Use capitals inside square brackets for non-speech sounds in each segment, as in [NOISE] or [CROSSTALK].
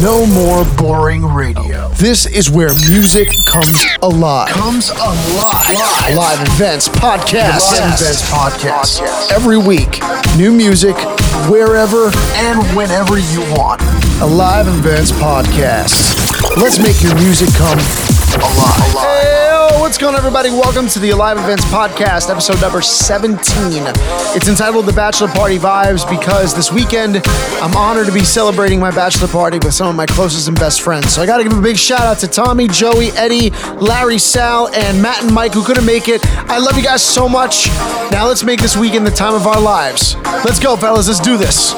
No more boring radio. This is where music comes alive. Comes alive. Live events, podcasts, Live events podcast. every week. New music, wherever, And whenever you want. Alive Events podcast. Let's make your music come Alive. Hey, what's going on, everybody? Welcome to the Alive Events Podcast, episode number 17. It's entitled The Bachelor Party Vibes because this weekend I'm honored to be celebrating my bachelor party with some of my closest and best friends. So I got to give a big shout out to Tommy, Joey, Eddie, Larry, Sal, and Matt and Mike who couldn't make it. I love you guys so much. Now let's make this weekend the time of our lives. Let's go, fellas. Let's do this.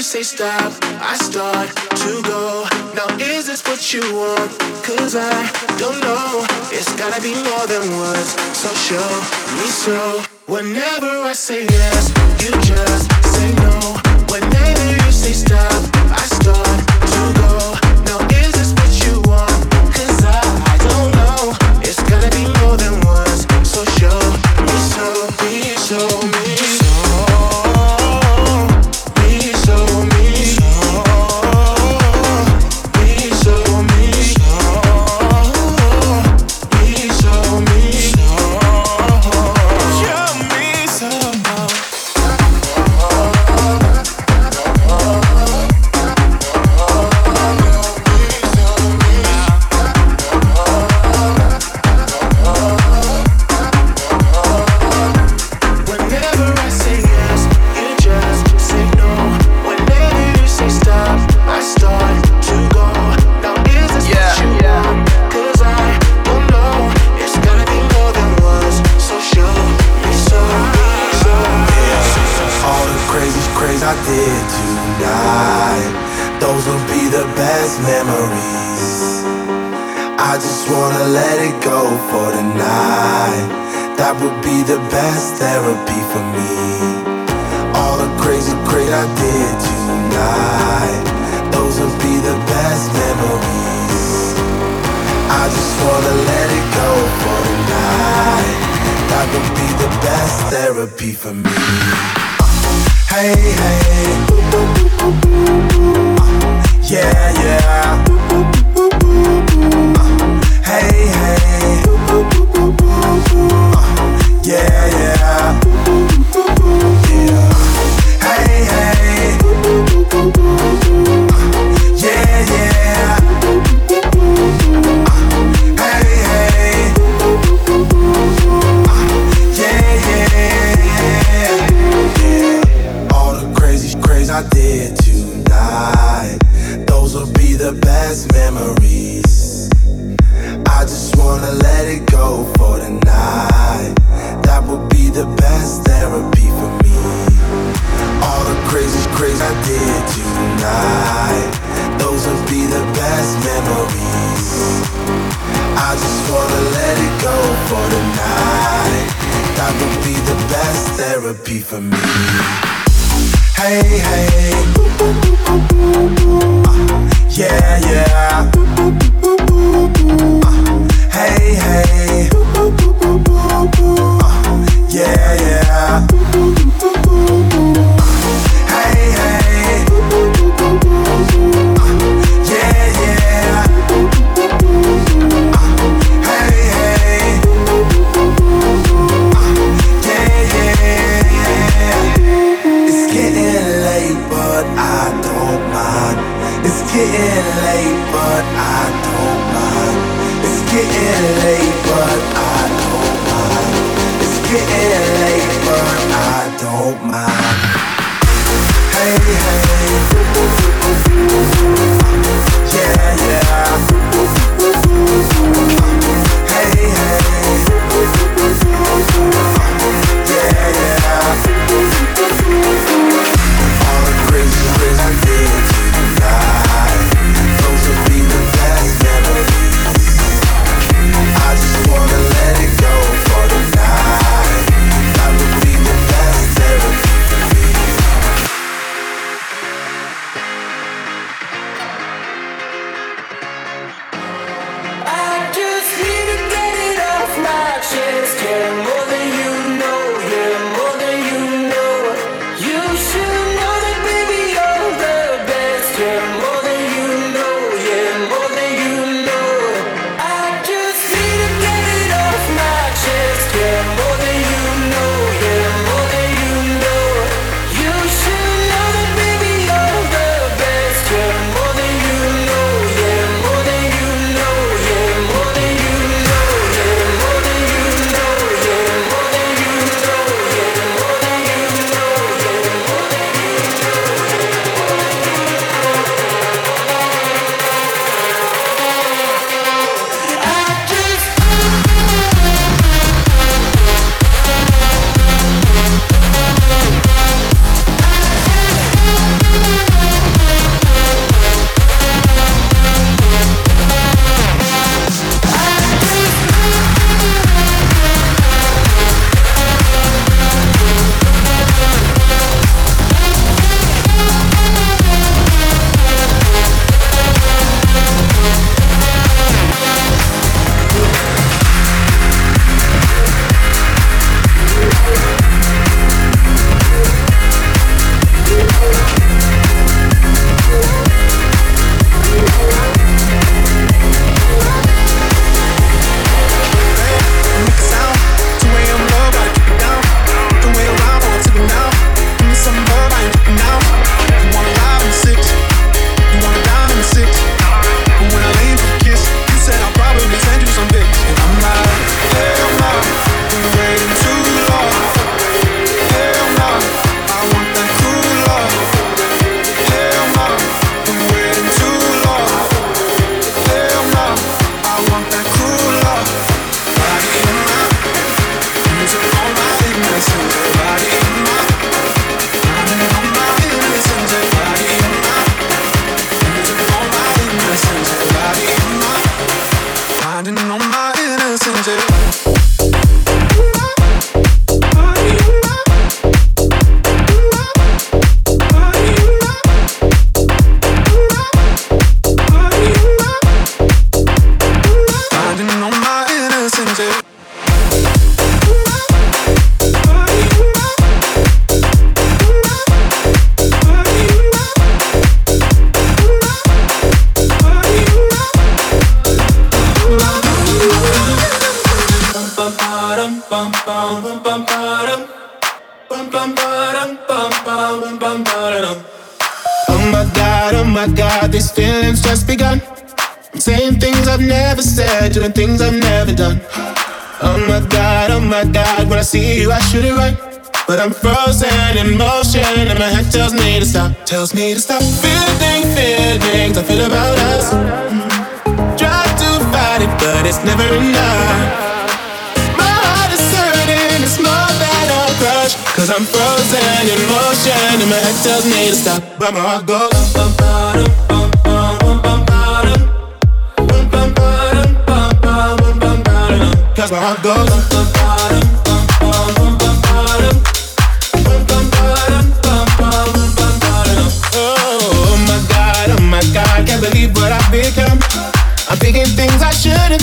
You say stop, I start to go. Now is this what you want? Cause I don't know. It's gotta be more than words. So show me so. Whenever I say yes, you just say no. Whenever you say stop, I start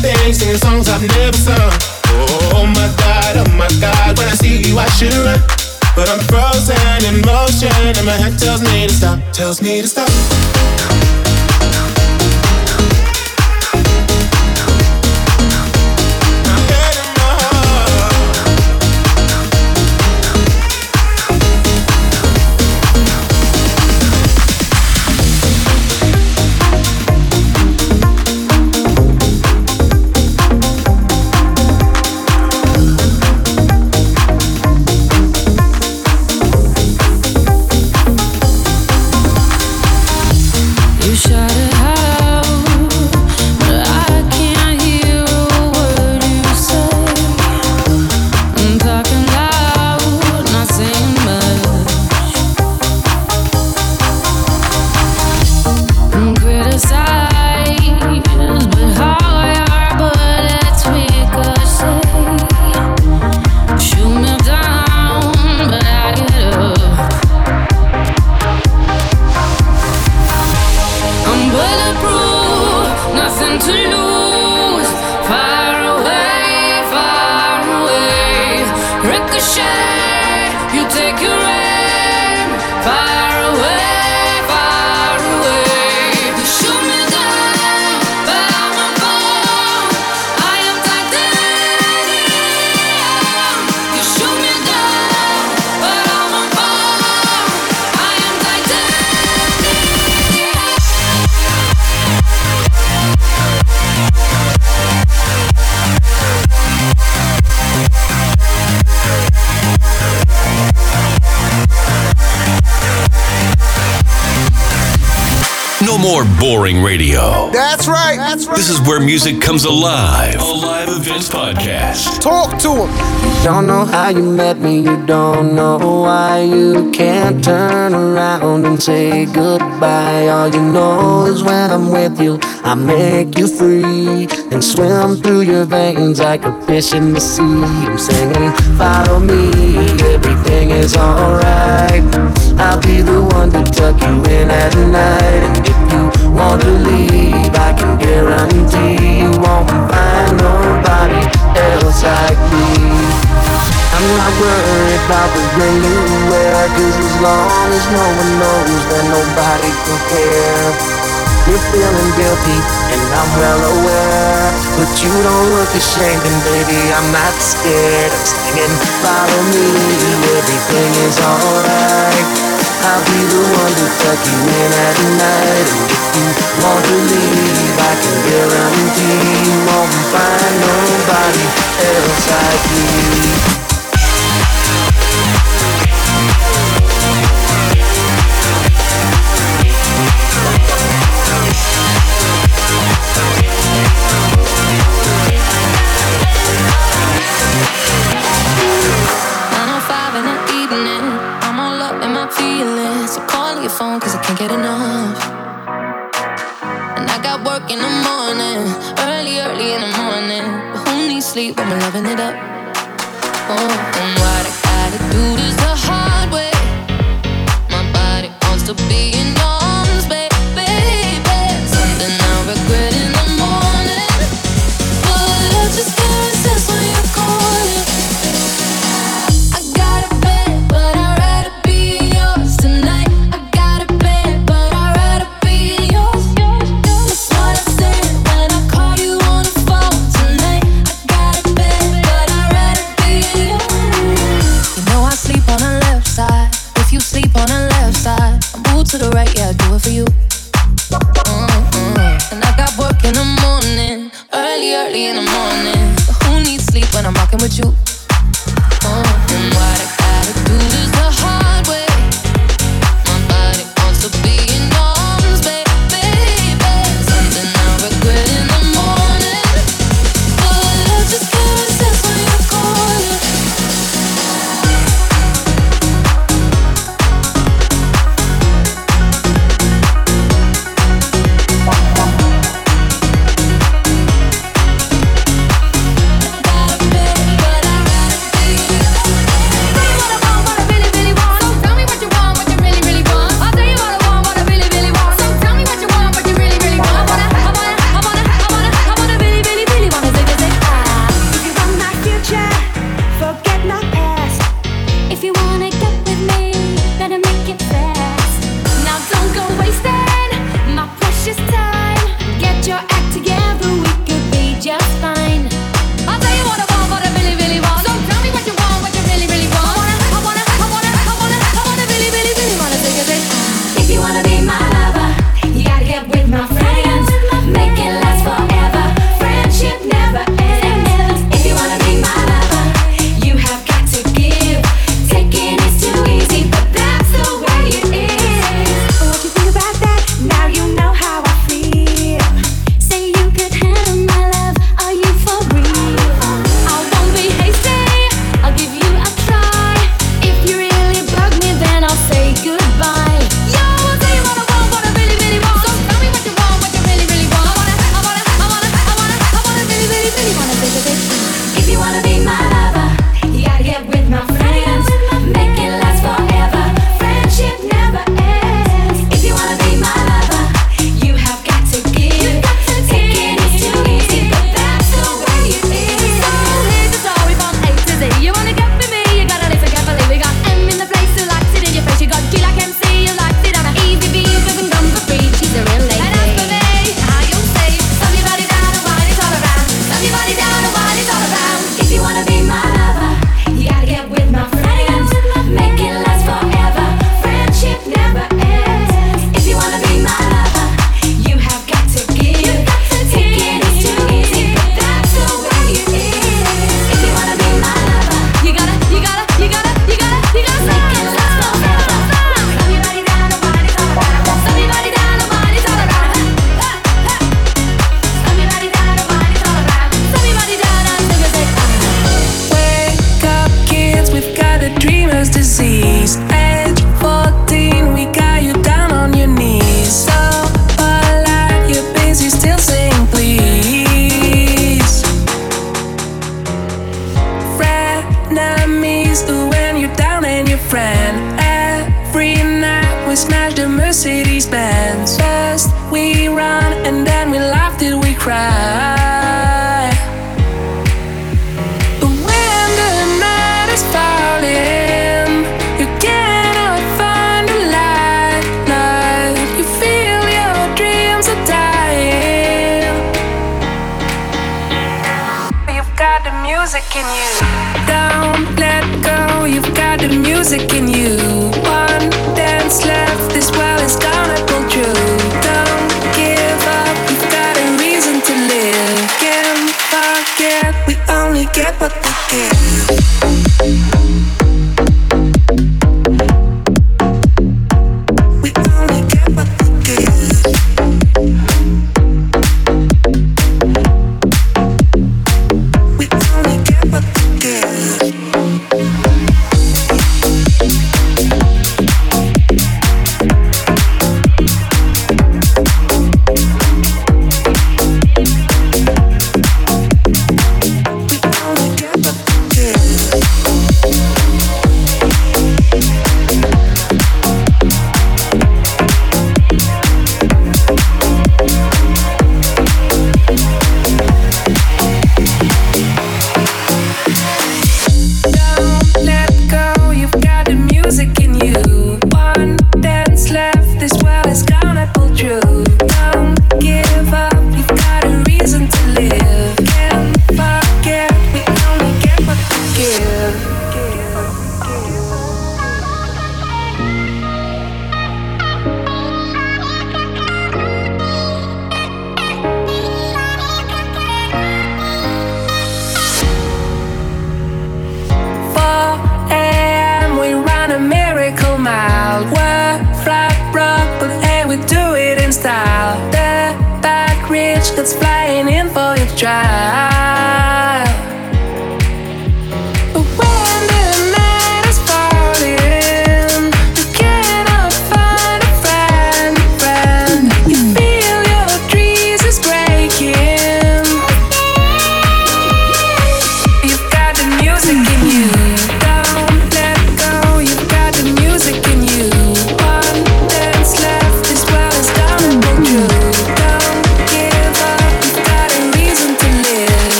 Shouldn't singing songs I've never sung oh, oh my god, oh my god, when I see you I should run but I'm frozen in motion, and my head tells me to stop, tells me to stop. Where comes alive. A live events podcast. Talk to him. Don't know how you met me, you don't know why you can't turn around and say goodbye. All you know is when I'm with you, I make you free and swim through your veins like a fish in the sea. I'm singing, follow me, everything is alright. I'll be the one to tuck you in at night, and if you want to leave, I can guarantee you won't find nobody else like me. I'm not worried about the ring you wear Cause as long as no one knows then nobody can care. You're feeling guilty and I'm well aware. But you don't look ashamed and baby I'm not scared I'm singing follow me, everything is alright I'll be the one to tuck you in at night. And if you want to leave I can guarantee you won't find nobody else like me cause I can't get enough. And I got work in the morning, early, early in the morning. But who needs sleep when we're loving it up? Oh, and what I gotta do this the hard way. My body wants to be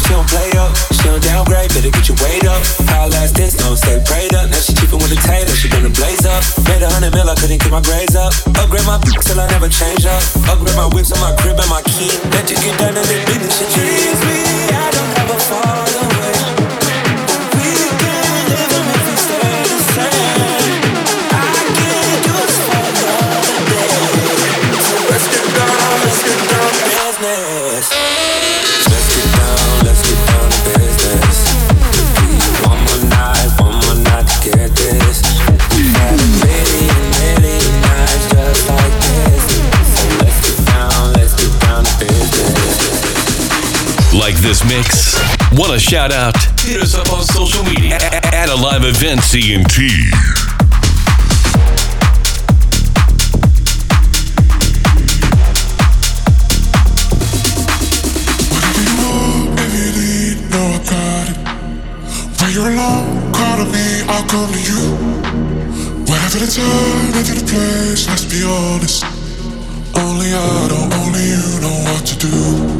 she don't play up. She don't downgrade, better get your weight up. How last this, no, stay prayed up. Now she keepin' with the tater, she gonna blaze up. Made a hundred mil, I couldn't get my grades up. Upgrade my b- [LAUGHS] till I never change up. Upgrade my whips on my crib and my key. Let you get done and then business. She shit. Me, I don't ever fall away. This mix? Want a shout out? Hit us up on social media at a live event CNT. you're alone, call to me, I'll come to you. The time, the place, let's be honest. Only I know, only you know what to do.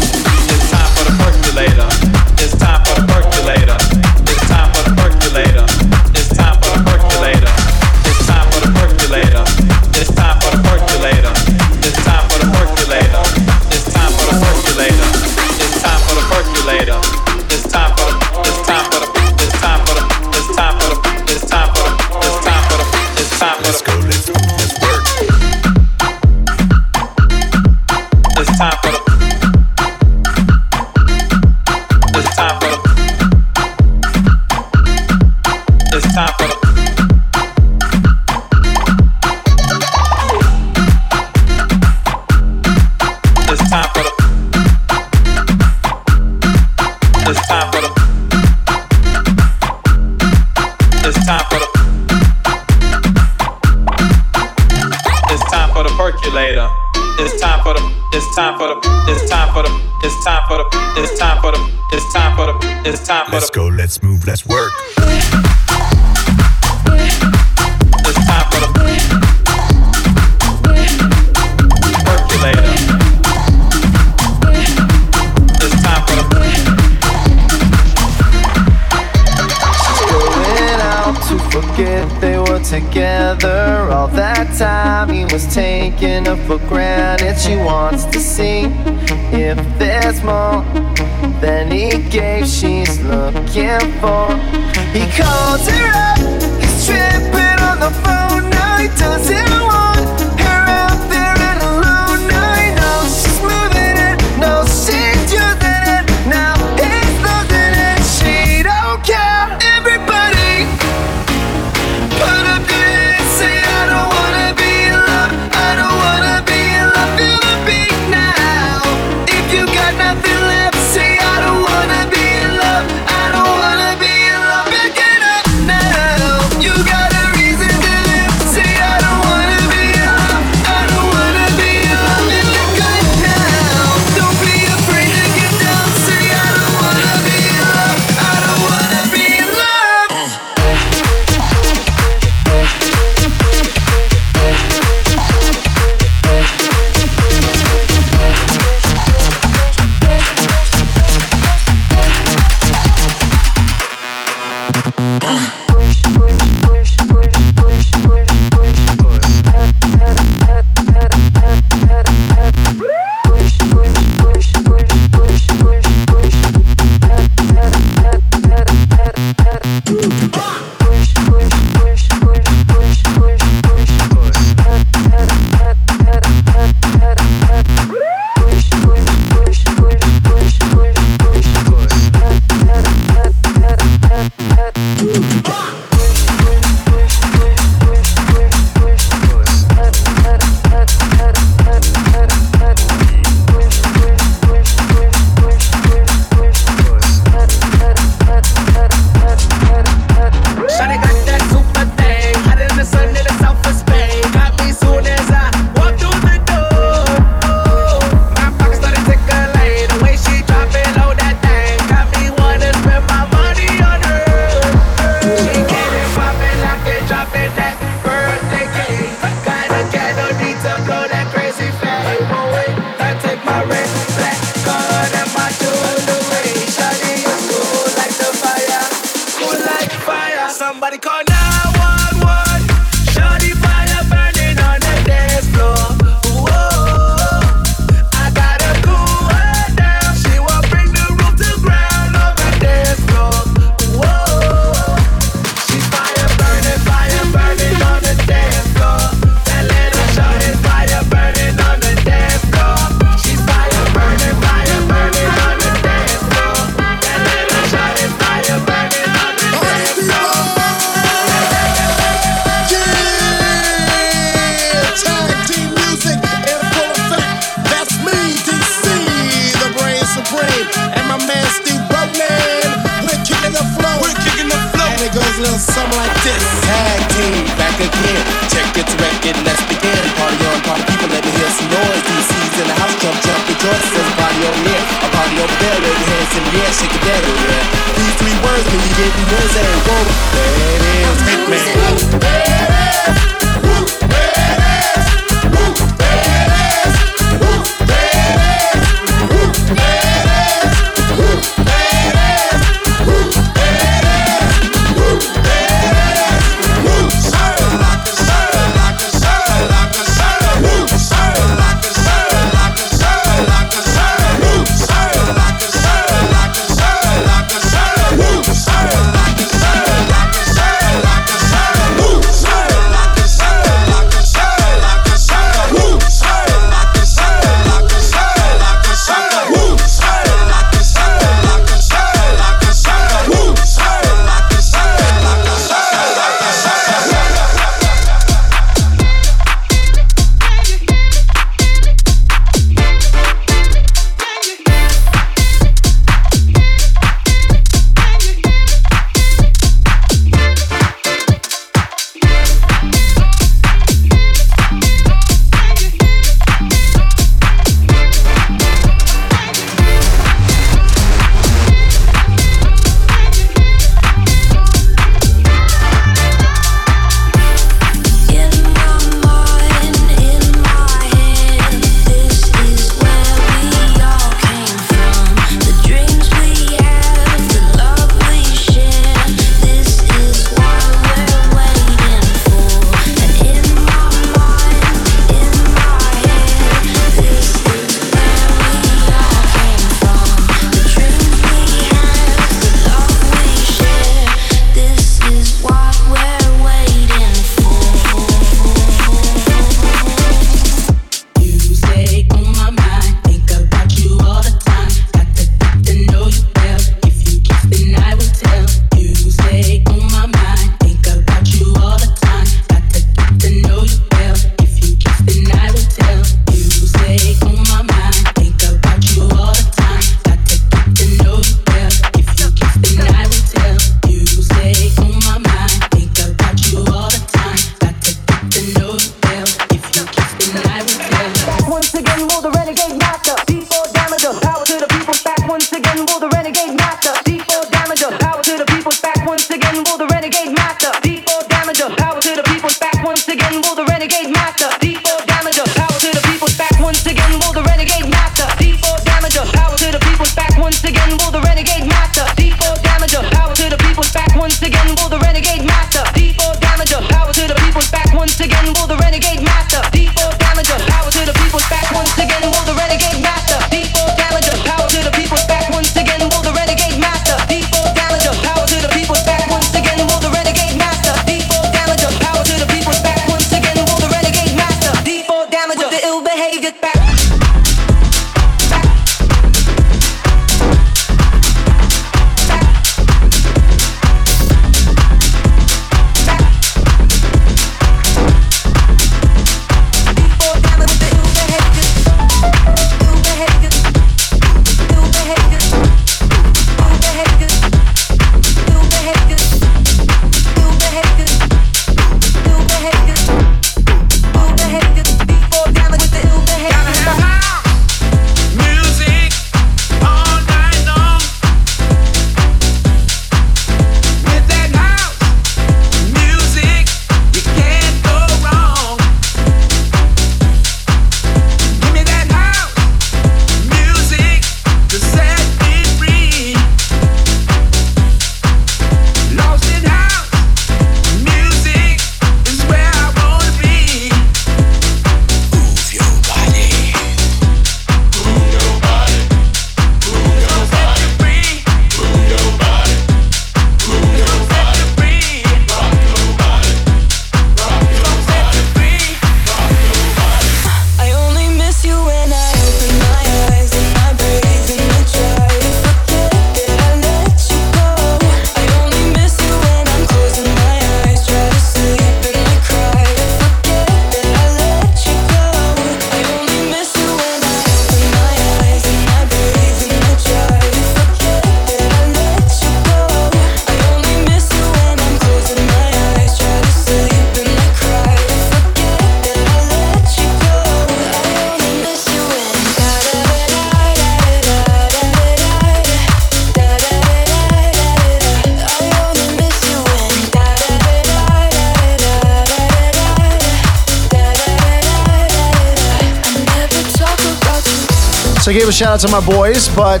shout out to my boys, but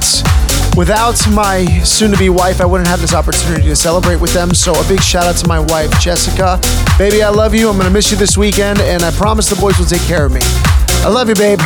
without my soon to be wife, I wouldn't have this opportunity to celebrate with them. So a big shout out to my wife, Jessica. Baby, I love you. I'm going to miss you this weekend, and I promise the boys will take care of me. I love you, babe.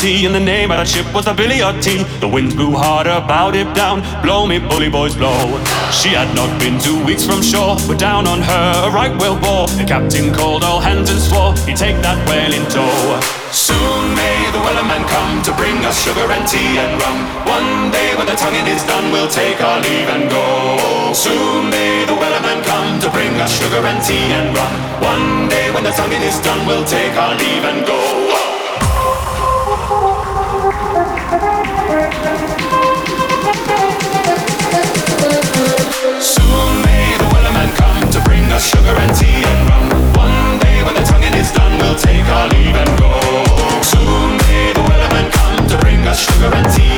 Sea, and the name of that ship was the Billy O' Tea. The winds blew harder, bowed it down. Blow me, bully boys, blow. She had not been two weeks from shore, but down on her a right whale bore. The captain called all hands and swore he'd take that whale in tow. Soon may the wellerman come to bring us sugar and tea and rum. One day when the tonguing is done, we'll take our leave and go. Soon may the wellerman come to bring us sugar and tea and rum. One day when the tonguing is done, we'll take our leave and go. Sugar and tea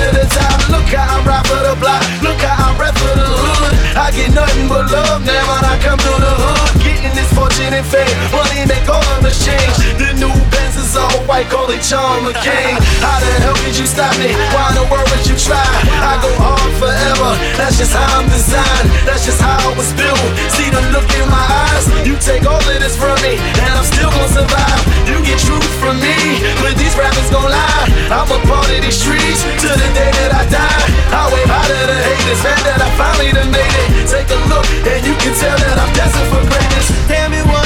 to the top. Look how I ride for the block, look how I'm rap for the hood. I get nothing but love now when I come through the hood. Getting this fortune and fame, money make all the change. The new Benz is all white, call it John McCain. How the hell could you stop me? Why in the world would you try? I go forever, that's just how I'm designed. That's just how I was built. See the look in my eyes, you take all of this from me, and I'm still gonna survive. You get truth from me, but these rappers gon' lie. I'm a part of these streets to the day that I die. I wave high to the haters, man, that I finally done made it. Take a look, and you can tell that I'm destined for greatness. Tell me what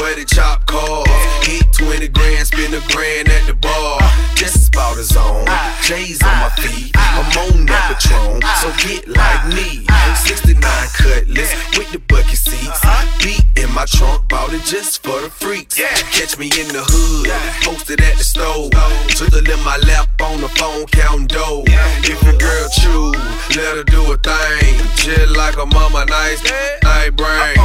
where the chop call. Eat 20 grand, spend a grand at the bar. Just about a zone. J's on my feet. I'm on that Patron, so get like me. 69 cutlass with the bucket seats. Beat in my trunk, bought it just for the freaks. Catch me in the hood, posted at the stove. Twiddle in my lap on the phone, counting dough. If your girl chew, let her do a thing. Chill like a mama, nice, night brain.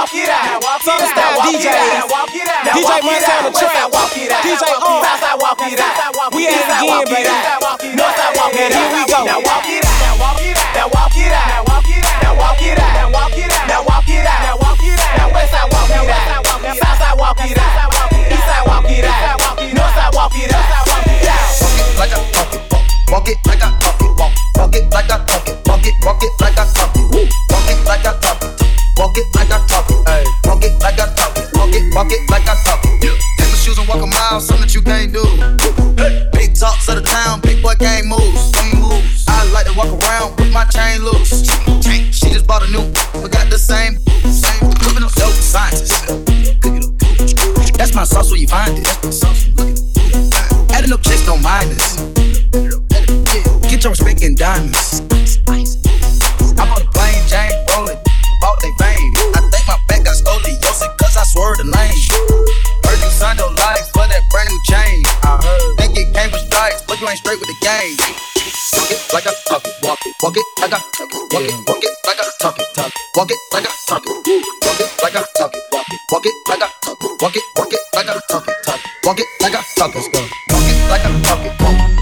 Out. Now walk it out. DJ Walk it Montana out. West Trap. side walk it out. DJ South On. side walk it out. We at it East side again, walk baby. out. North side walk it Now out. here we go. Now walk it out. Now walk it out. Now walk it out. Now walk it out. Now walk it out. Now walk it out. Now walk it out. Now walk it out. Now west side walk it out. South side walk it out. East walk it out. North side walk it out. Walk it like I talk it. Walk it like I talk it. Walk, walk it like I talk it. Walk it, walk it like I talk it. Walk it like I talk it. Walk it like I talk it. Ay. Walk it like I talk it. Walk it, walk it like I talk it. Take my shoes and walk a mile, something that you can't do. Big talks of the town, big boy gang moves. Some moves. I like to walk around with my chain loose. She just bought a new, we got the same, same. Cooking up dope scientist. That's my sauce where you find it. That's my sauce. Look at Adding up chicks don't mind this. Get your respect in diamonds. I bought a plain Jane rolling, bought they vein. Lane. Heard you signed your life for that brand new chain. I heard. Think it came with stripes, but you ain't straight with the game. Walk it like I talk it, walk it, walk it like I talk it, walk it, walk it like I talk it, talk it, walk it like I talk it, walk it like I talk it, walk it, walk it like I talk it, walk it, walk it like I talk it, talk it, walk it like I talk it, walk it like I talk it,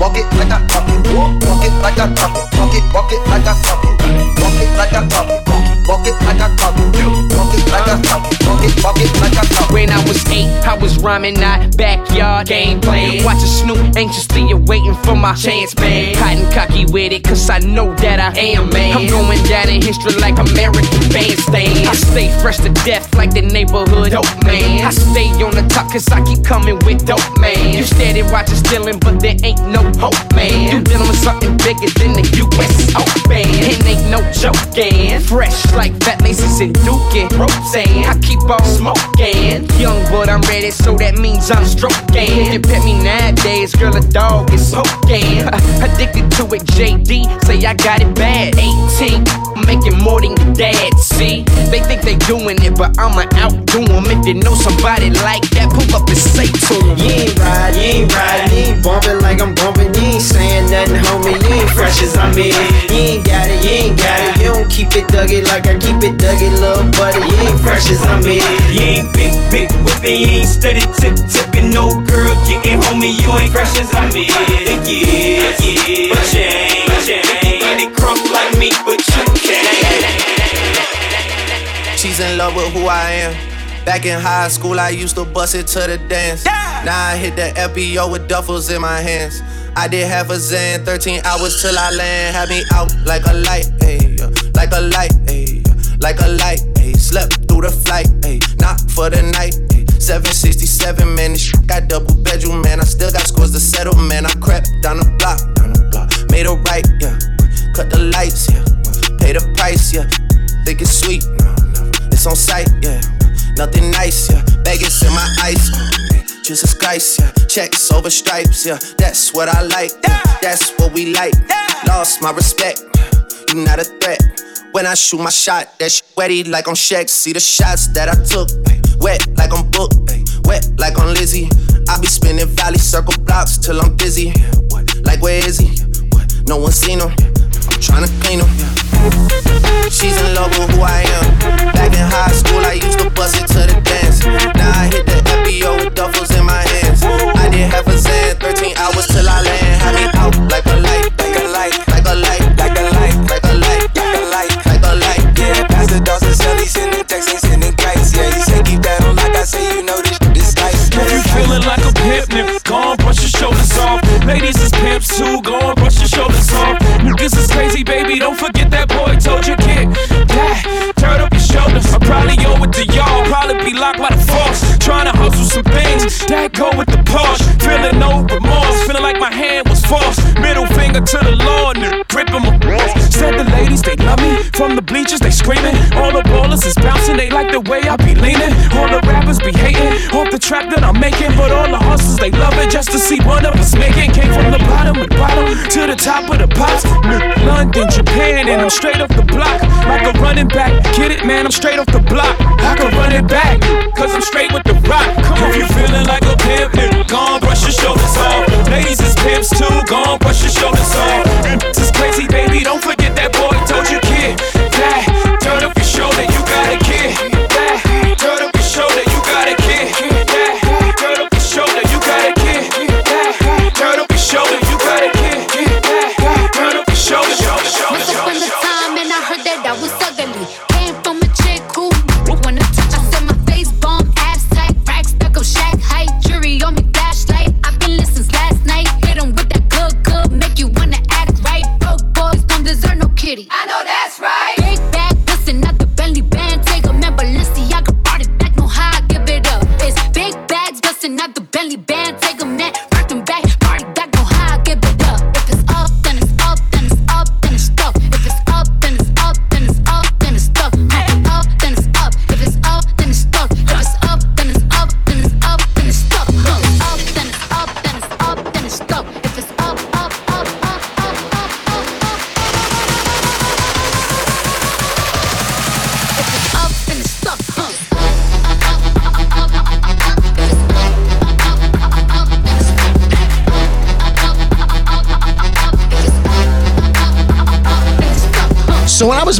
walk it like I talk it, walk it like I talk it, was eight, I was rhyming, not backyard gameplay. Watching Snoop anxiously awaiting for my chance, man. Hot and cocky with it, cause I know that I am, man. I'm going down in history like American bandstand. I stay fresh to death like the neighborhood dope, man. I stay on the top cause I keep coming with dope, man. You steady watching stealing, but there ain't no hope, man. You dealing with something bigger than the US Open. It ain't no joking. Fresh like fat laces and Duke and Roseanne. I keep on smoking. Young, but I'm ready, so that means I'm stroking. You pet me nowadays, girl, a dog is smoking. [LAUGHS] Uh, addicted to it, JD, say I got it bad. 18, making more than your dad, see? They think they doing it, but I'ma outdo them. If you know somebody like that, pull up and say to them. You ain't ride, you ain't ride, you ain't bumping like I'm bumping. You ain't saying nothing, homie. You ain't fresh as I'm in. You ain't got it, you ain't got it. You don't keep it duggy like I keep it duggy, little buddy. You ain't fresh as I'm in. You ain't big, big whipping, you ain't steady tip tipping. No girl getting homie, you ain't fresh as I'm in. Yeah, yeah, but you ain't, but you ain't. Get it crump like me, but you can't. She's in love with who I am. Back in high school, I used to bust it to the dance. Now I hit the FBO with duffels in my hands. I did half a Zen, 13 hours till I land. Had me out like a light, ayy, like a light, ayy, like a light, ayy. Slept through the flight, ayy, not for the night. 767, man, this shit got double bedroom, man. I still got scores to settle, man. I crept down the block, down the block, made a right, yeah. Cut the lights, yeah. Pay the price, yeah. Think it's sweet, no, no. It's on sight, yeah. Nothing nice, yeah. Vegas in my eyes, oh. Jesus Christ, yeah. Checks over stripes, yeah. That's what I like, yeah. That's what we like. Lost my respect. You not a threat. When I shoot my shot, that shit wetty like on Shaq. See the shots that I took, Wet like I'm Book, wet like on Lizzie. I be spinning valley circle blocks till I'm dizzy. Like where is he? No one seen him. I'm trying to clean him. She's in love with who I am. Back in high school, I used to bust it to the dance. Now I hit the FBO with duffels in my hands. I did half a zan, 13 hours till I land. Had me out like a light, like a light, like a light. feeling like a pimp, nigga. Go on, brush your shoulders off. Ladies is pimps too, go on, brush your shoulders off. This is crazy, baby, don't forget that boy told you kid. Yeah, turn up your shoulders. I probably owe with the y'all, probably be locked by the force. Trying to hustle some things that go with the posh. Feeling no remorse, feeling like my hand was forced. Middle finger to the law, nigga from the bleachers, they screaming. All the ballers is bouncing, they like the way I be leaning. All the rappers be hating off the trap that I'm making. But all the hustlers, they love it just to see one of us making. Came from the bottom of the bottom to the top of the pops. London, Japan, and I'm straight off the block. Like a running back. Get it, man, I'm straight off the block. I can run it back, cause I'm straight with the rock. If you feeling like a pimp, then gone, brush your shoulders off. Ladies is pimps too, gone, brush your shoulders off. This is crazy, baby, don't forget that boy told you, kid. That, turn up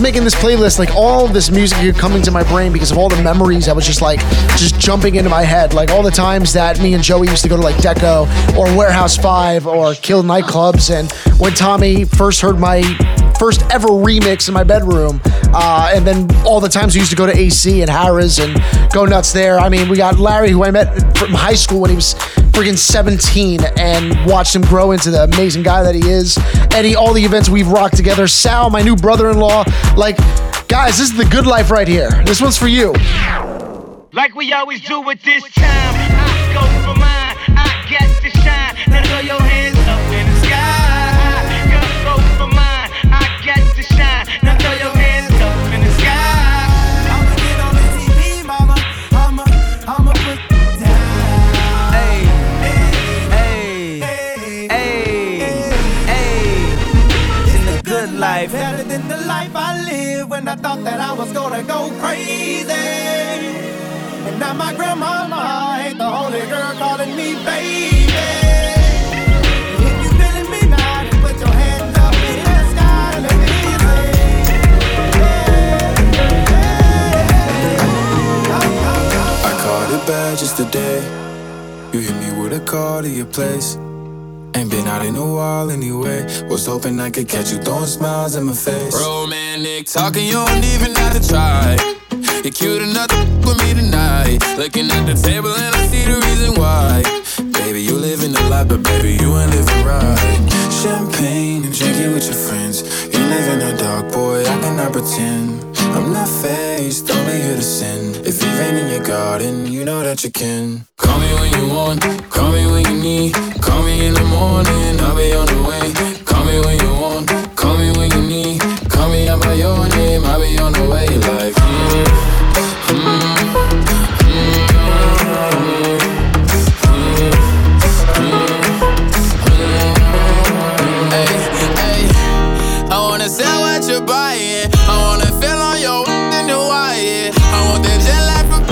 making this playlist, like all this music kept coming to my brain because of all the memories I was just like just jumping into my head. Like all the times that me and Joey used to go to like Deco or Warehouse Five or Kill nightclubs, and when Tommy first heard my first ever remix in my bedroom, uh, and then all the times we used to go to AC and Harris and go nuts there. I mean, we got Larry, who I met from high school when he was freaking 17 and watched him grow into the amazing guy that he is. Eddie, all the events we've rocked together. Sal, my new brother in law. Like, guys, this is the good life right here. This one's for you. Like we always do at this time. I go for mine. I to shine. Now throw your hands thought that I was gonna go crazy. And now my grandmama ain't the only girl calling me baby. If you feeling me now, put your hands up in the sky and let me I caught it bad just today. You hit me with a call to your place. Ain't been out in a while anyway. Was hoping I could catch you throwing smiles in my face. Talking, you don't even have to try. You're cute enough to with me tonight. Looking at the table and I see the reason why. Baby, you living the life, but baby, you ain't living right. Champagne and drinking with your friends. You live in the dark, boy, I cannot pretend. I'm not faced, only here to sin. If you rain in your garden, you know that you can. Call me when you want, call me when you need. Call me in the morning, I'll be on the way. Call me when you want, call me when you need. Me out by your name, I'll be on the way. Like, mm, mm, Hey, hey, I wanna sell what you're buying. I wanna feel on your in wire. I want that jet lag from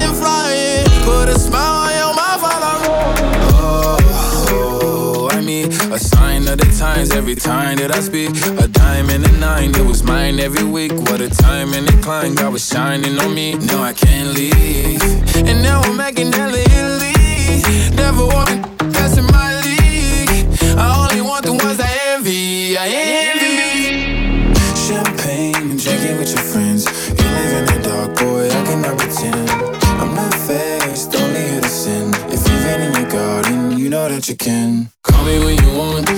and flying. Put a smile on your mouth I'm Oh, I mean, a sign of the times every time that I speak. A diamond nine, it was mine every week. What a time and climb, God was shining on me. Now I can't leave. And now I'm making hella Italy. Never want that's in my league. I only want the ones I envy. I envy. Champagne and drinking with your friends. You live in the dark, boy, I cannot pretend. I'm not faced, only here to sin. If you rain in your garden, you know that you can. Call me when you want,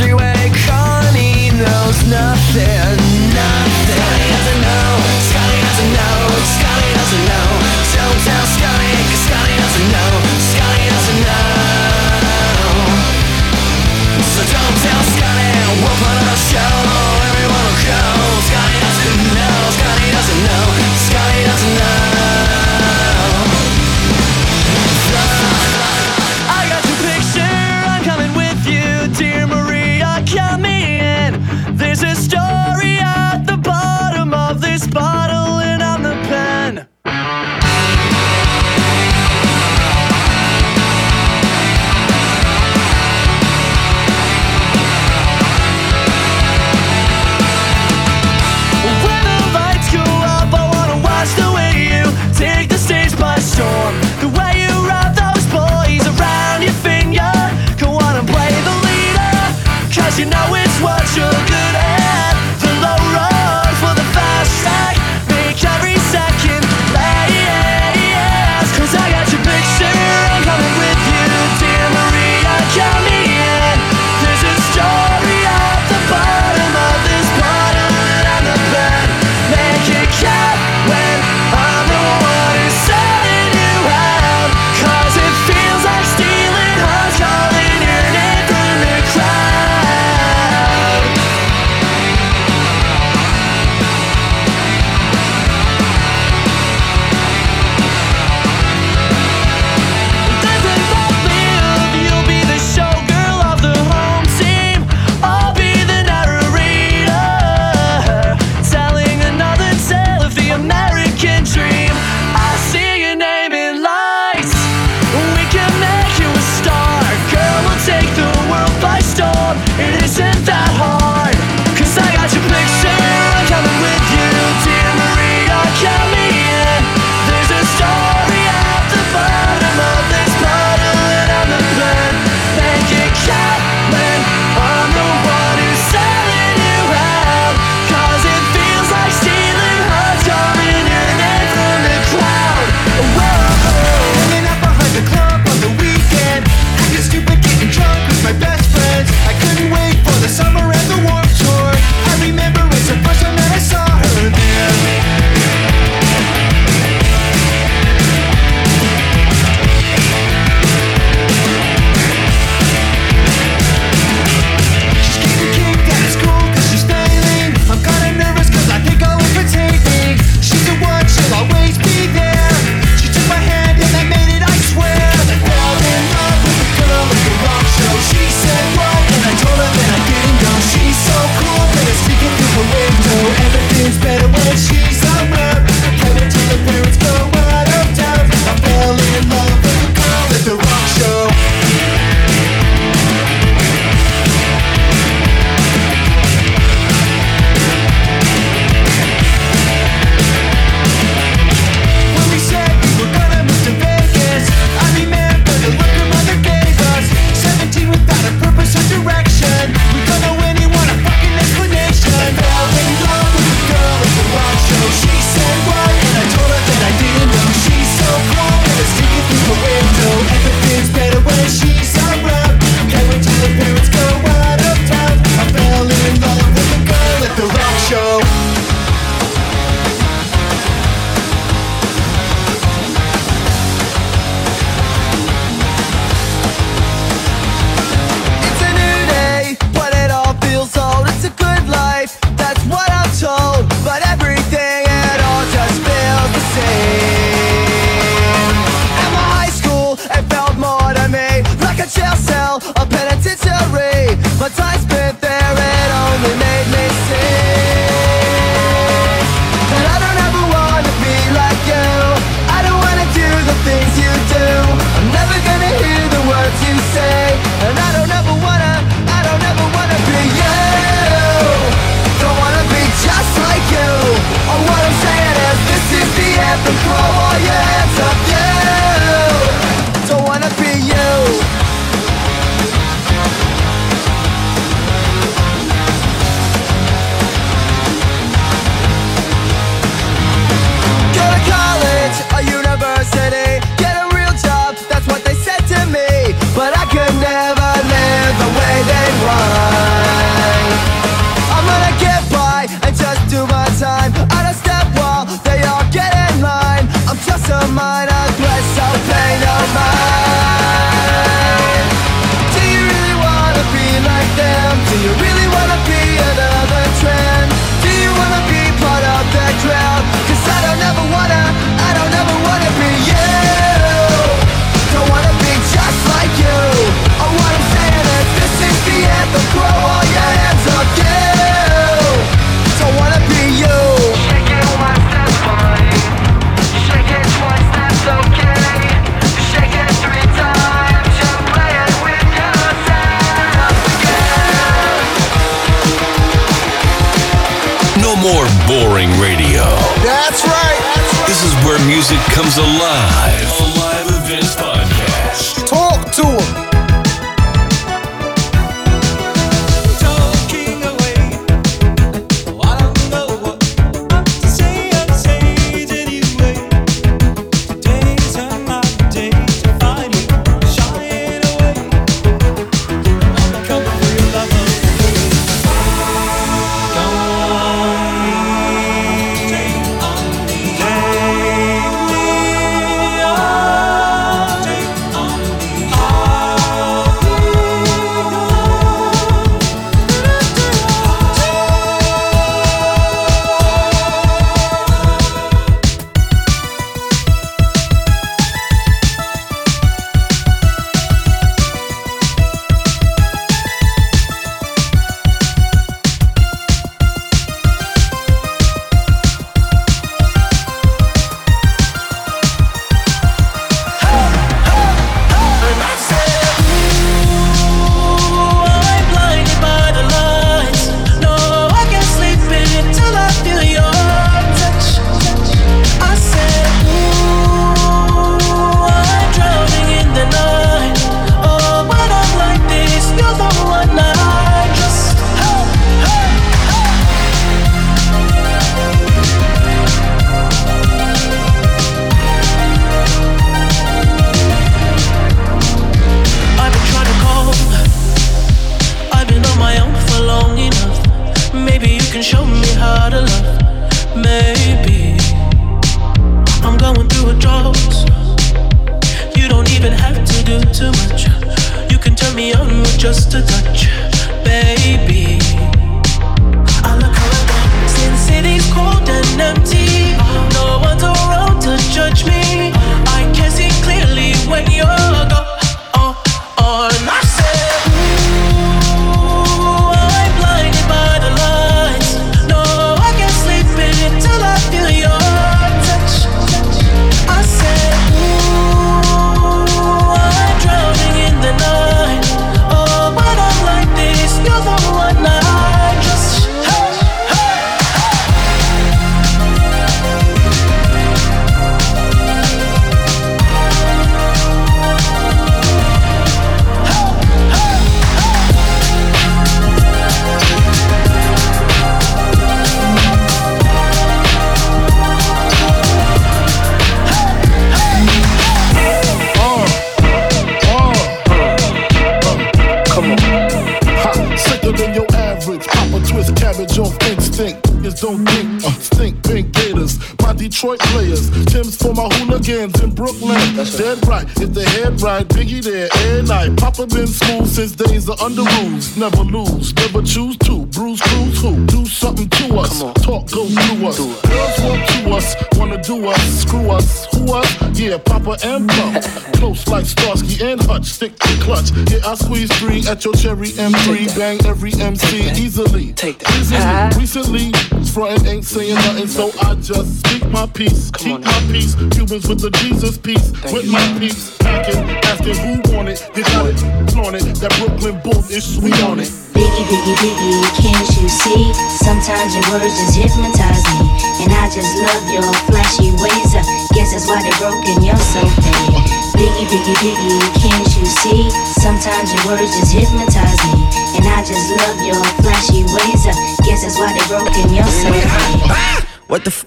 It's boring radio. That's right. This is where music comes alive. Detroit players. Timbs for my hooligans in Brooklyn. Dead right. If the head right, Biggie there every night. Papa been school since days of Underoos. Never lose, never choose to. Bruise, cruise, who? Do something to us. Talk, go through us. Girls want us, wanna do us. Screw us, who us? Yeah, Papa and Plum. [LAUGHS] Close like Starsky and Hutch. Stick to clutch. Yeah, I squeeze three at your cherry M3. Bang every MC easily. Take that. Easily. Recently, frontin' ain't saying nothing, so I just speak my peace. Keep my peace. Cubans with the Jesus peace. with my peace. Packing, asking who want it. You got it, flaunt it. That Brooklyn bull is sweet on it. Biggie, biggie, biggie, can't you see? Sometimes your words just hypnotize me. And I just love your flashy ways. I guess that's why they're broken, you're so fake. Biggie, biggie, biggie, can't you see? Sometimes your words just hypnotize me. And I just love your flashy ways. I guess that's why they're broken, you're so fake. What the f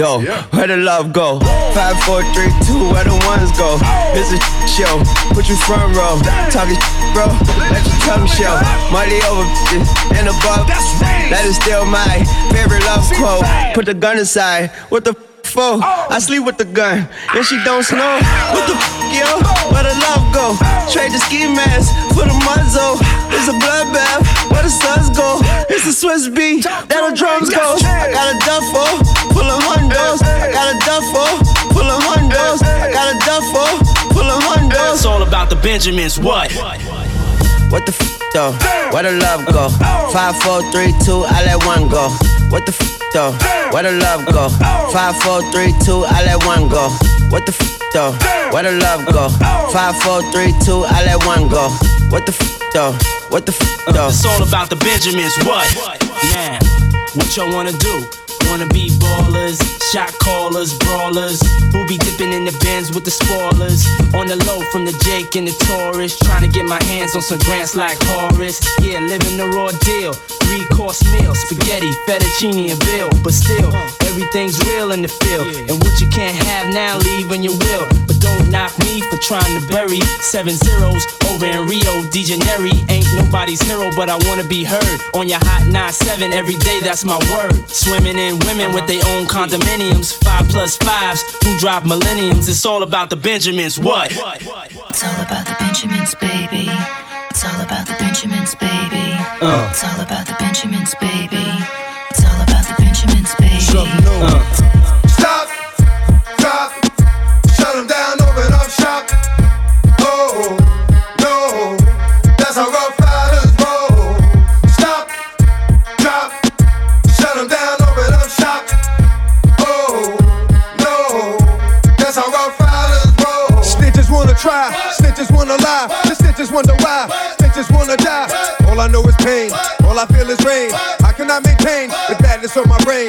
though? Where the love go? Five, four, three, two, where the ones go? It's a show. Put you front row. Talking bro. Let your tongue show. Money over and above. That is still my favorite love quote. Put the gun aside. What the for? Oh. I sleep with the gun. And she don't snow. What the f, yo? Where the love go? Trade the ski mask for the muzzle. It's a bloodbath. Where the suns go? It's a Swiss beat. That the drums go. I got a duffel full of hundos. I got a duffel full of hundos. I got a duffel full of hundos. It's all about the Benjamins. What? What the f though? Where the love go? Five, four, three, two, I let one go. What the f though? Where the love go? Five, four, three, two, I let one go. What the f though? Where the love go? Five, four, three, two, I let one go. What the f though? What the f though? It's all about the Benjamins. What? Now, what y'all wanna do? Wanna be ballers, shot callers, brawlers, who be dipping in the Benz with the spoilers. On the low from the Jake and the Taurus, trying to get my hands on some grants like Horace. Yeah, living the raw deal. Three course meal, spaghetti, fettuccine, and veal. But still, everything's real in the field. And what you can't have now, leave when you will. But don't knock me for trying to bury seven zeros over in Rio de Janeiro. Ain't nobody's hero, but I wanna be heard on your hot 9-7 every day. That's my word. Swimming in women with their own condominiums, five plus fives who drive millenniums. It's all about the Benjamins. What? It's all about the Benjamins, baby. It's all about the Benjamins, baby. Uh. It's all about the Benjamins, baby. It's all about the Benjamins, baby. Uh. Stop, drop, shut them down, open up shop. Oh, no, that's how rough riders roll. Stop, drop, shut them down, open up shop. Oh, no, that's how rough riders roll. Snitches wanna try, snitches wanna lie. The snitches wonder why, snitches wanna die. All I know is pain, all I feel is rain. How can I maintain the badness on my brain?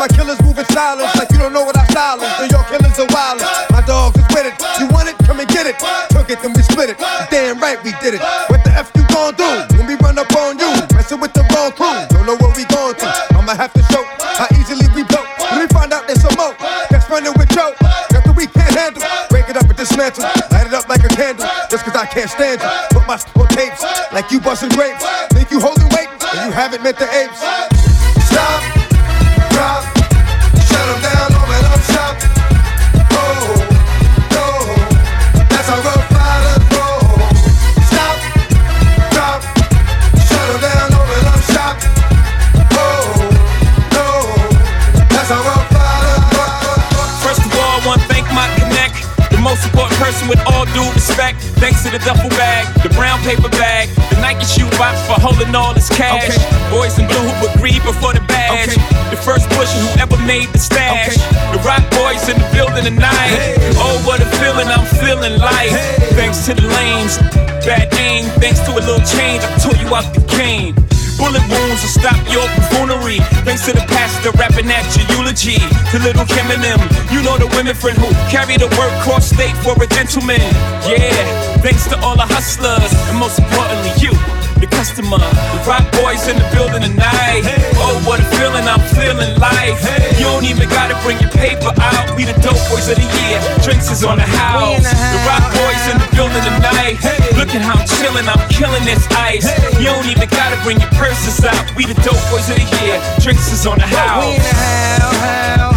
My killers move in silence like you don't know what I silence. New York killers are wild. My dogs is with it. You want it? Come and get it. Took it, then we split it. Damn right we did it. What the F you gon' do when we run up on you? Messing with the wrong crew. Don't know what we going through. I'ma have to show how easily we broke. Let me find out there's some more. That's running with Joe. Nothing we can't handle. Break it up and dismantle. Light it up like a candle. Just cause I can't stand you. Put my on tapes like you busting grapes. Think you holding weight and you haven't met the apes. The duffel bag, the brown paper bag, the Nike shoe box for holding all this cash. Boys in blue who would agreed before the badge. The first pusher who ever made the stash. The rock boys in the building tonight. Oh, what a feeling, I'm feeling life. Thanks to the lanes, bad aim. Thanks to a little change, I tore you out the game. Bullet wounds will stop your buffoonery. Thanks to the pastor rapping at your eulogy. To Lil' Kim and them, you know the women friend who carry the word cross state for a gentleman. Yeah, thanks to all the hustlers, and most importantly, you, customer. The rock boys in the building tonight. Oh, what a feeling, I'm feeling life. You don't even gotta bring your paper out. We the dope boys of the year. Drinks is on the house. The rock boys in the building tonight. Look at how I'm chilling, I'm killing this ice. You don't even gotta bring your purses out. We the dope boys of the year. Drinks is on the house.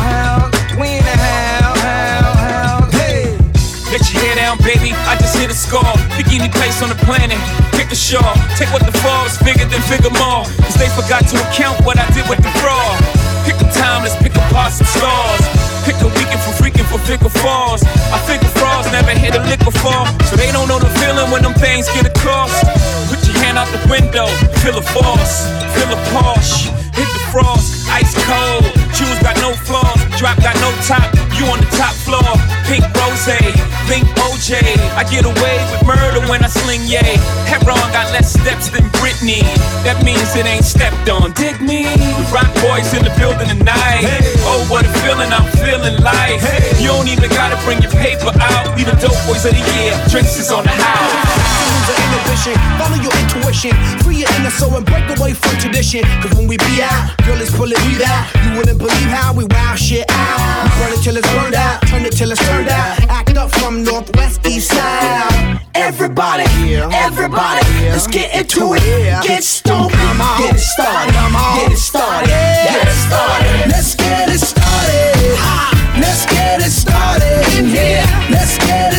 Hair down, baby. I just hit a score. Pick any place on the planet. Pick a shawl. Take what the falls bigger than figure more. Cause they forgot to account what I did with the fraud. Pick a time, let's pick apart stars. Pick a weekend for freaking for figure falls. I think figure frauds never hit a liquor fall. So they don't know the feeling when them things get across. Put your hand out the window, feel a force, feel a Porsche. Hit the frost, ice cold. Shoes got no flaws, drop got no top. You on the top floor, pink rose, pink OJ. I get away with murder when I sling yay. Heron got less steps than Britney. That means it ain't stepped on. Dig me? The rock boys in the building tonight. Oh, what a feeling, I'm feeling life. You don't even gotta bring your paper out. We the dope boys of the year. Drinks is on the house. Follow your intuition, free your inner soul and break away from tradition. Cause when we be out, girl, it's pulling me out. You wouldn't believe how we wow shit out. We burn it till it's burned out, turn it till it's turned out. Act up from northwest, east side. Everybody, everybody, let's get into it. Get stoked, get it started, get it started, get it started. Let's get it started. Let's get it started in here. Let's get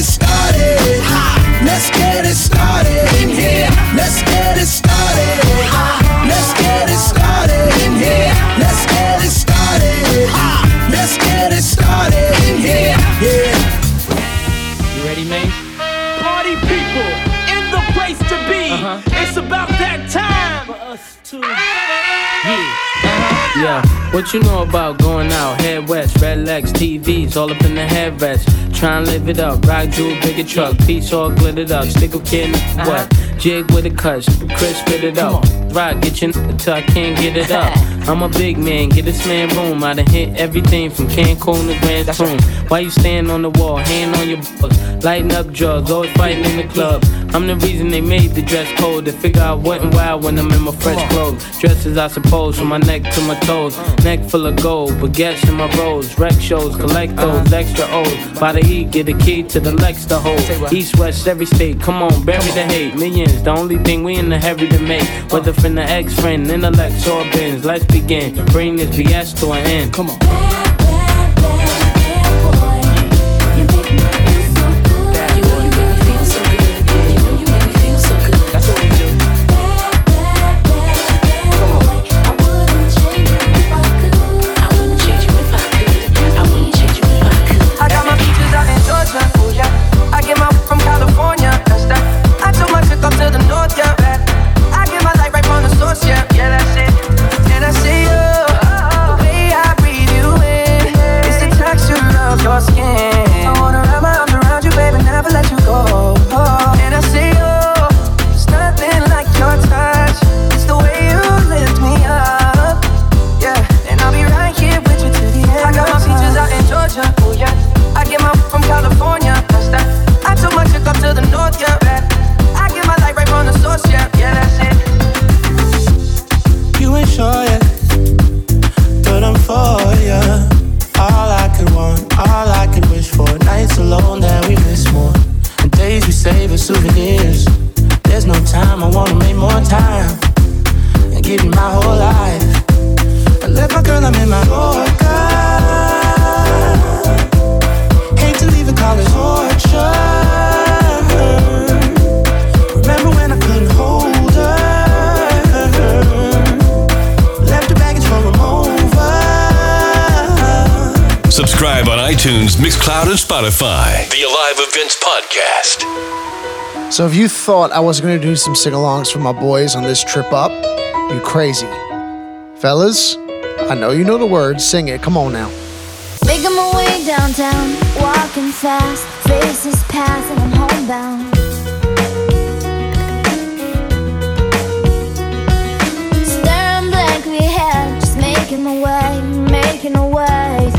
What you know about going out? Head west, red legs, TVs, all up in the headrest. Try and live it up. Rock jewel, bigger truck, piece all glittered up. Stick a kid in what? Jig with a cut, Chris spit it up. Rock, get your n- till I can't get it up. [LAUGHS] I'm a big man, get this man room. I done hit everything from Cancun to Grand Tune. Why you stand on the wall, hand on your balls, lighting up drugs, always fighting in the club. I'm the reason they made the dress code to figure out what and why when I'm in my fresh clothes. Dresses, I suppose, from my neck to my toes. Neck full of gold, baguettes in my rolls. Rec shows, collect those extra O's. By the E, get a key to the Lex to hold. East, west, every state, come on, bury the hate. Millions, the only thing we in the heavy to make. Whether from the ex friend, intellect, or bins. Let's begin. Bring this BS to an end. Come on. So if you thought I was going to do some sing-alongs for my boys on this trip up, you crazy. Fellas, I know you know the words. Sing it. Come on now. Making my way downtown, walking fast, faces pass, and I'm homebound. Staring blankly ahead, just making my way, making my way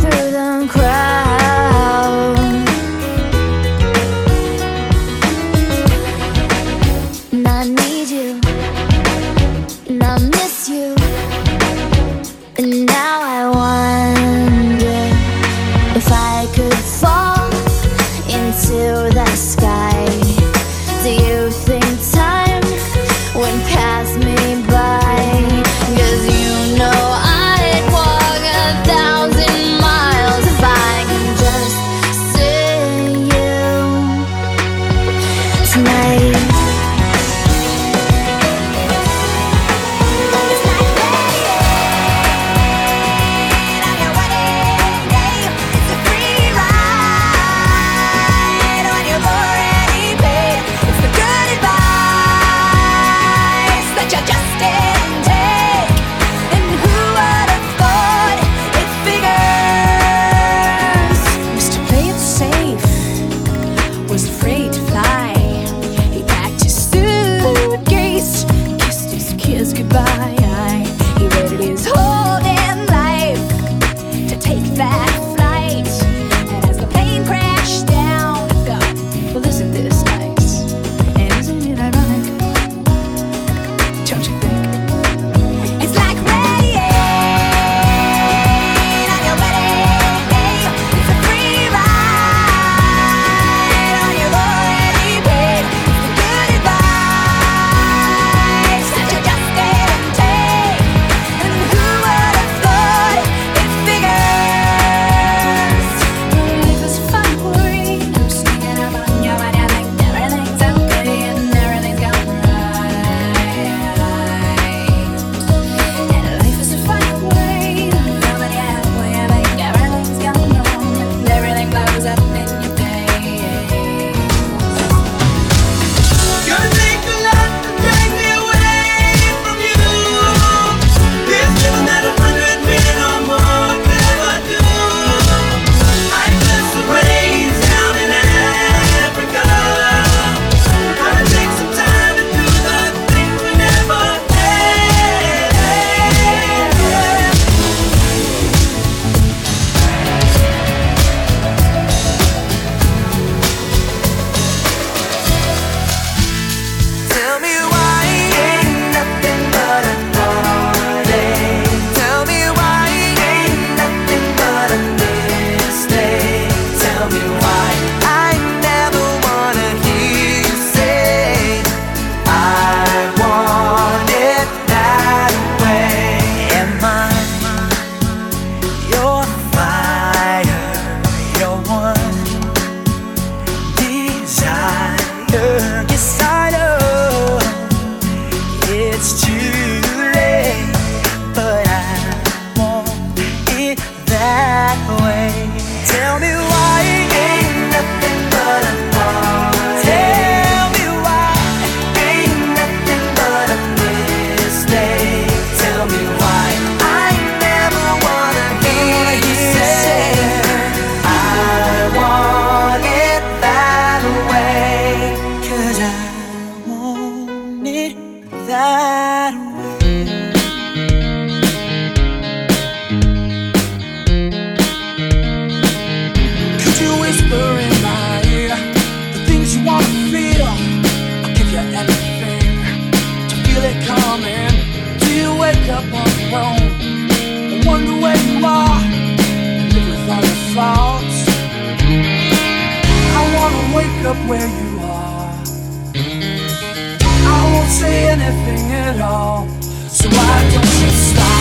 nothing at all. So why don't you stop?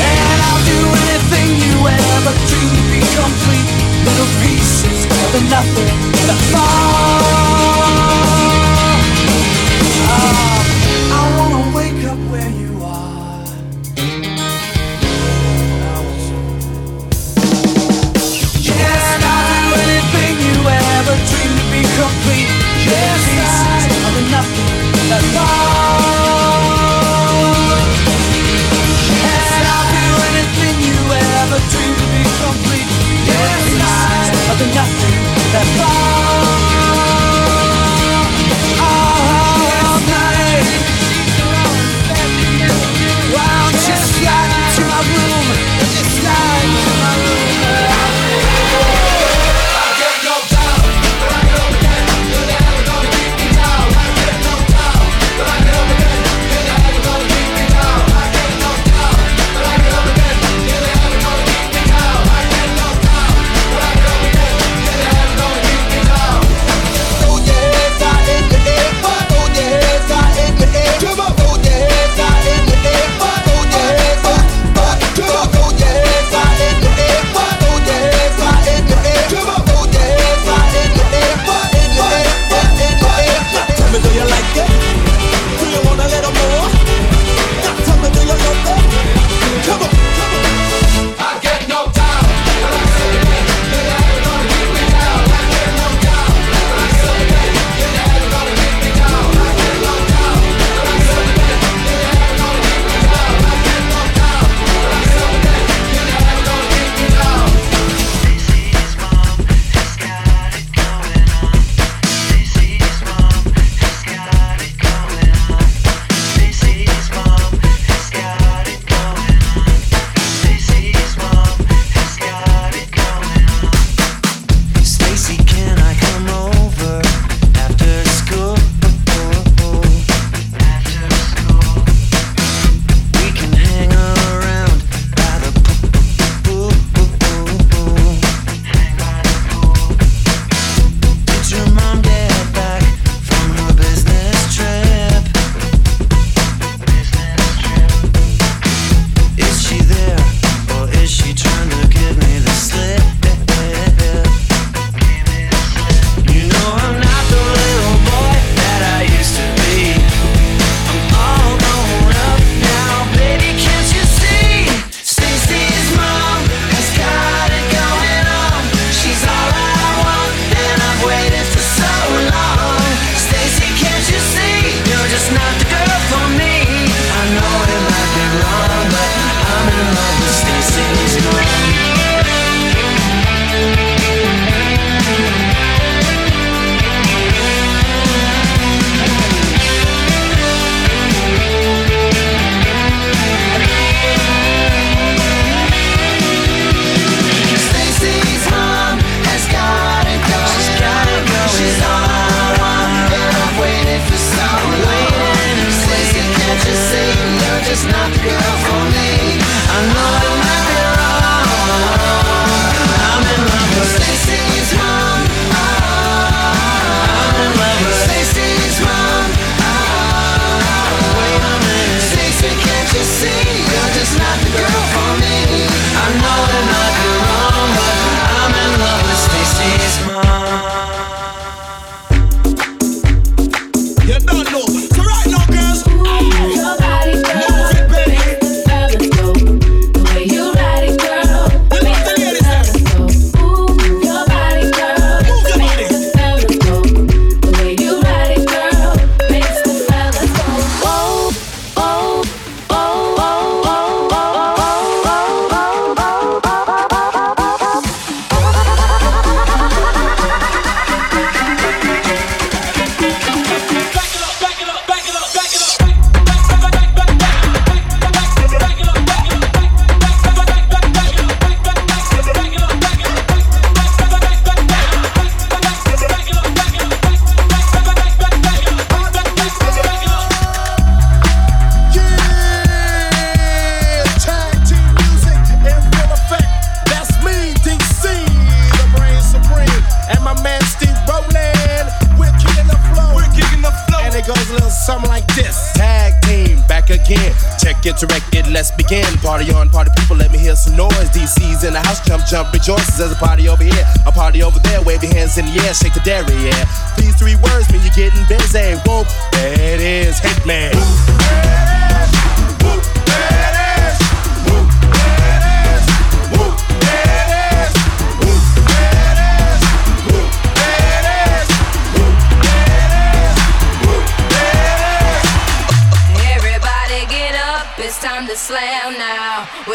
And I'll do anything you ever dreamed complete. Little pieces of nothing that fall.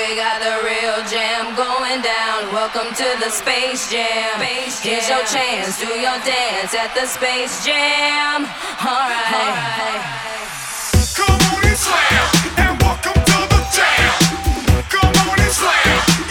we got the real jam going down. Welcome to the Space Jam. Space jam. Here's your chance, do your dance at the Space Jam. All right. All right. Come on and slam, and welcome to the jam. Come on and slam.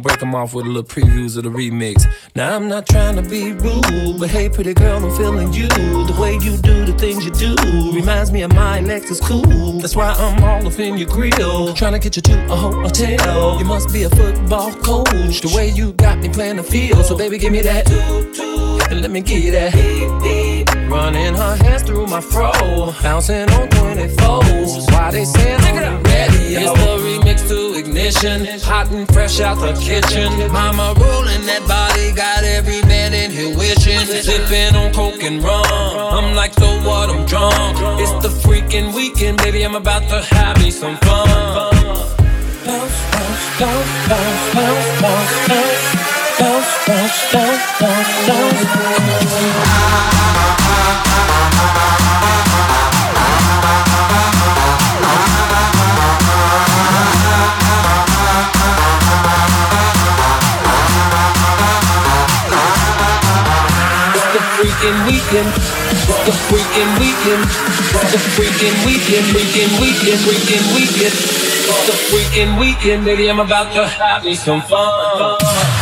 Go ahead break them off with a little previews of the remix. Now I'm not trying to be rude, but hey, pretty girl, I'm feeling you. The way you do the things you do reminds me of my Lexus cool. That's why I'm all up in your grill, trying to get you to a hotel. You must be a football coach. The way you got me playing the field, so baby, give me that. And let me give you that. Running her hands through my fro, bouncing on 24s. Why they saying I'm ready? It's the remix to ignition, hot and fresh out the kitchen. Mama rolling that body, got every man in here wishing. Sipping on coke and rum. I'm like, so what? I'm drunk. It's the freaking weekend, baby. I'm about to have me some fun. Bounce, bounce, bounce, bounce, bounce, bounce, bounce. Bounce, bounce, bounce, bounce, It's weekend. The freaking weekend. The freaking weekend. Weekend. Freaking weekend. It's the freaking weekend, baby. I'm about to have me some fun.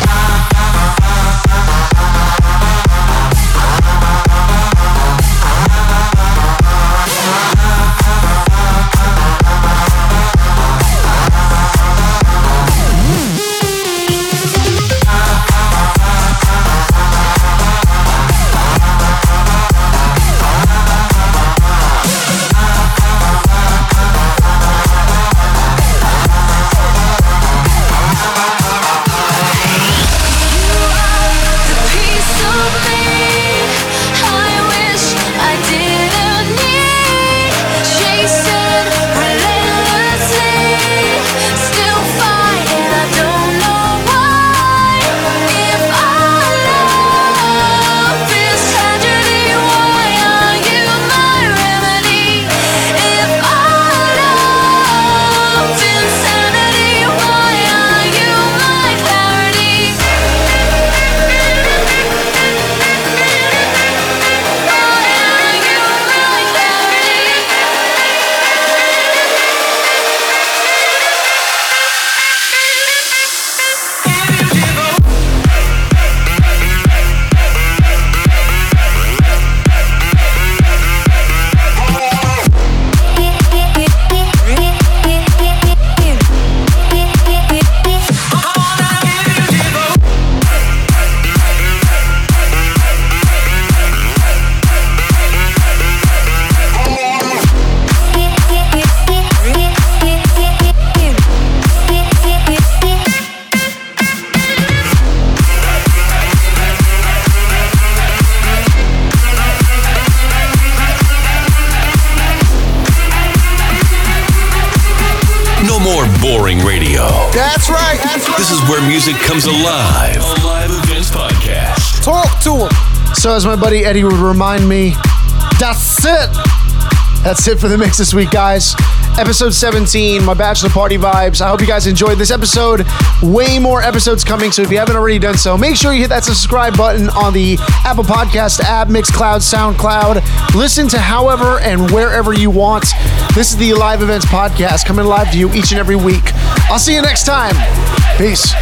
As my buddy Eddie would remind me, that's it. That's it for the mix this week, guys. Episode 17, my bachelor party vibes. I hope you guys enjoyed this episode. Way more episodes coming, so if you haven't already done so, make sure you hit that subscribe button on the Apple Podcast app, Mixcloud, SoundCloud. Listen to however and wherever you want. This is the Alive Events Podcast coming live to you each and every week. I'll see you next time. Peace.